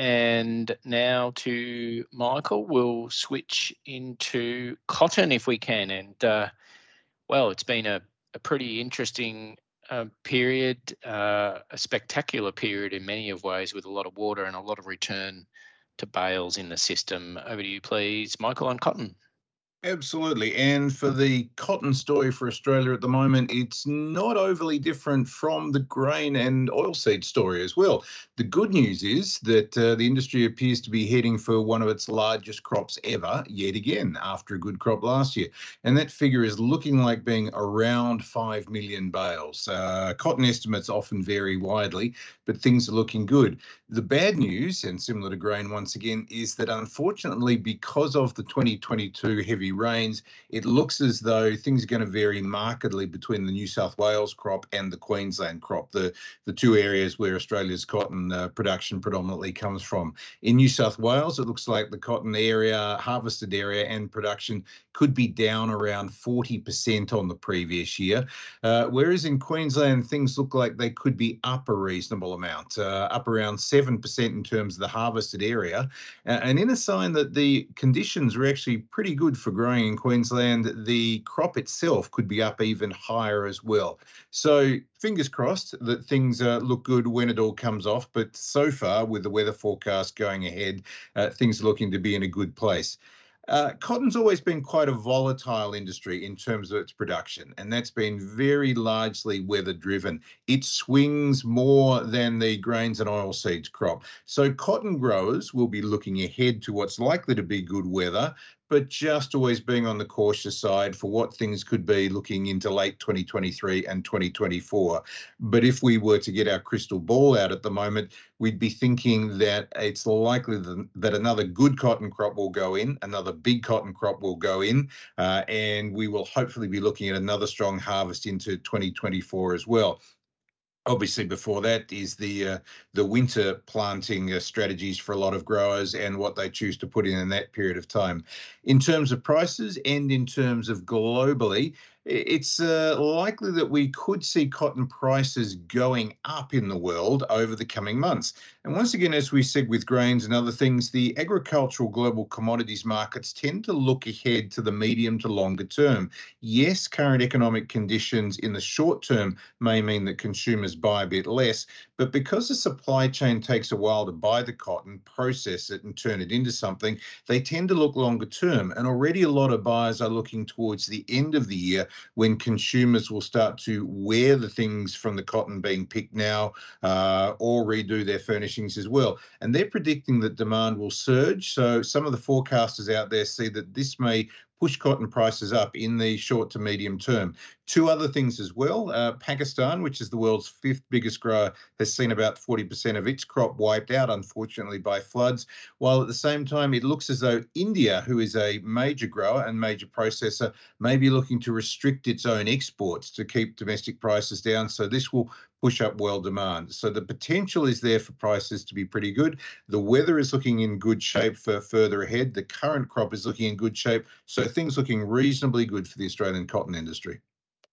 And now to Michael, we'll switch into cotton if we can. And uh, well, it's been a, a pretty interesting uh, period, uh, a spectacular period in many of ways, with a lot of water and a lot of return to bales in the system. Over to you, please, Michael, on cotton. Absolutely. And for the cotton story for Australia at the moment, it's not overly different from the grain and oilseed story as well. The good news is that uh, the industry appears to be heading for one of its largest crops ever, yet again, after a good crop last year. And that figure is looking like being around 5 million bales. Uh, cotton estimates often vary widely, but things are looking good. The bad news, and similar to grain once again, is that unfortunately, because of the 2022 heavy rains, it looks as though things are going to vary markedly between the New South Wales crop and the Queensland crop, the, the two areas where Australia's cotton uh, production predominantly comes from. In New South Wales, it looks like the cotton area, harvested area, and production could be down around 40% on the previous year. Uh, whereas in Queensland, things look like they could be up a reasonable amount, uh, up around 7% in terms of the harvested area. and in a sign that the conditions are actually pretty good for growing in Queensland, the crop itself could be up even higher as well. So fingers crossed that things uh, look good when it all comes off. But so far, with the weather forecast going ahead, uh, things are looking to be in a good place. Uh, cotton's always been quite a volatile industry in terms of its production, and that's been very largely weather driven. It swings more than the grains and oilseeds crop. So, cotton growers will be looking ahead to what's likely to be good weather but just always being on the cautious side for what things could be looking into late 2023 and 2024. But if we were to get our crystal ball out at the moment, we'd be thinking that it's likely that another good cotton crop will go in, another big cotton crop will go in, uh, and we will hopefully be looking at another strong harvest into 2024 as well obviously before that is the uh, the winter planting uh, strategies for a lot of growers and what they choose to put in in that period of time. In terms of prices and in terms of globally it's uh, likely that we could see cotton prices going up in the world over the coming months. And once again, as we said with grains and other things, the agricultural global commodities markets tend to look ahead to the medium to longer term. Yes, current economic conditions in the short term may mean that consumers buy a bit less, but because the supply chain takes a while to buy the cotton, process it, and turn it into something, they tend to look longer term. And already a lot of buyers are looking towards the end of the year when consumers will start to wear the things from the cotton being picked now uh, or redo their furnishings as well. And they're predicting that demand will surge. So some of the forecasters out there see that this may push cotton prices up in the short to medium term. Two other things as well. Uh, Pakistan, which is the world's fifth biggest grower, has seen about 40% of its crop wiped out, unfortunately, by floods. While at the same time, it looks as though India, who is a major grower and major processor, may be looking to restrict its own exports to keep domestic prices down. So this will push up world demand. So the potential is there for prices to be pretty good. The weather is looking in good shape for further ahead. The current crop is looking in good shape. So things looking reasonably good for the Australian cotton industry.